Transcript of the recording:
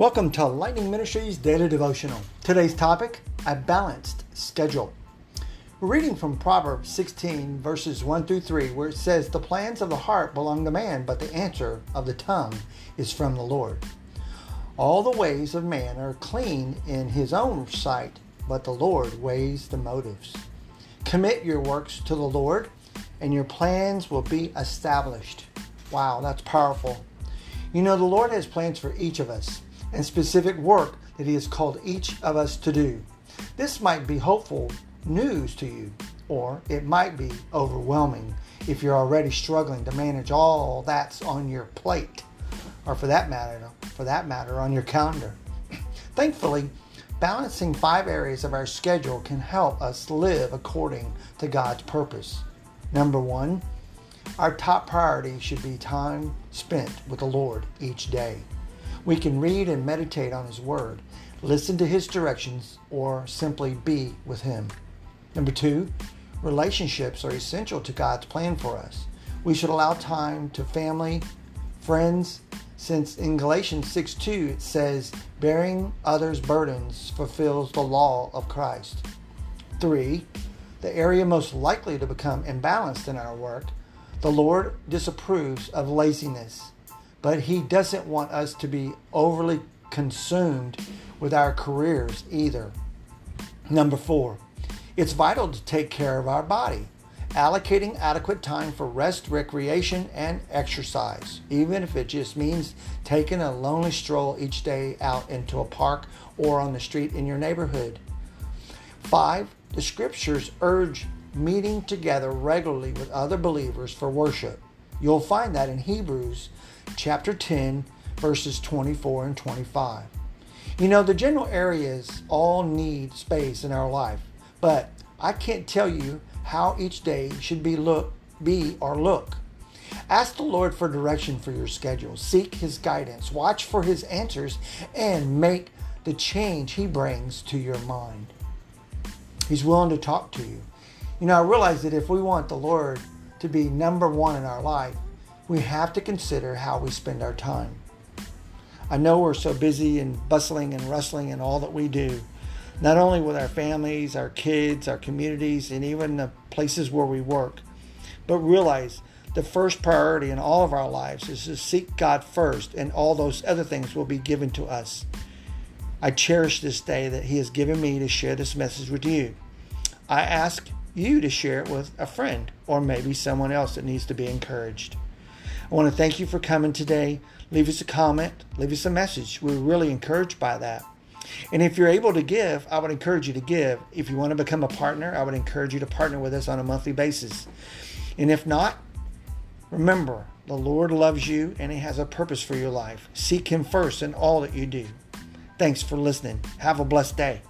Welcome to Lightning Ministries Daily Devotional. Today's topic a balanced schedule. We're reading from Proverbs 16, verses 1 through 3, where it says, The plans of the heart belong to man, but the answer of the tongue is from the Lord. All the ways of man are clean in his own sight, but the Lord weighs the motives. Commit your works to the Lord, and your plans will be established. Wow, that's powerful. You know, the Lord has plans for each of us and specific work that He has called each of us to do. This might be hopeful news to you, or it might be overwhelming if you're already struggling to manage all that's on your plate, or for that matter, for that matter, on your calendar. Thankfully, balancing five areas of our schedule can help us live according to God's purpose. Number one, our top priority should be time spent with the Lord each day. We can read and meditate on His Word, listen to His directions, or simply be with Him. Number two, relationships are essential to God's plan for us. We should allow time to family, friends, since in Galatians 6 2 it says, bearing others' burdens fulfills the law of Christ. Three, the area most likely to become imbalanced in our work, the Lord disapproves of laziness but He doesn't want us to be overly consumed with our careers either. Number four, it's vital to take care of our body, allocating adequate time for rest, recreation, and exercise, even if it just means taking a lonely stroll each day out into a park or on the street in your neighborhood. Five, the scriptures urge meeting together regularly with other believers for worship. You'll find that in Hebrews chapter 10, verses 24 and 25. You know, the general areas all need space in our life, but I can't tell you how each day should be look be or look. Ask the Lord for direction for your schedule. Seek his guidance. Watch for his answers and make the change he brings to your mind. He's willing to talk to you. You know, I realize that if we want the Lord to be number one in our life, we have to consider how we spend our time. I know we're so busy and bustling and rustling in all that we do, not only with our families, our kids, our communities, and even the places where we work, but realize the first priority in all of our lives is to seek God first, and all those other things will be given to us. I cherish this day that He has given me to share this message with you. I ask you to share it with a friend or maybe someone else that needs to be encouraged. I want to thank you for coming today. Leave us a comment, leave us a message. We're really encouraged by that. And if you're able to give, I would encourage you to give. If you want to become a partner, I would encourage you to partner with us on a monthly basis. And if not, remember, the Lord loves you and He has a purpose for your life. Seek Him first in all that you do. Thanks for listening. Have a blessed day.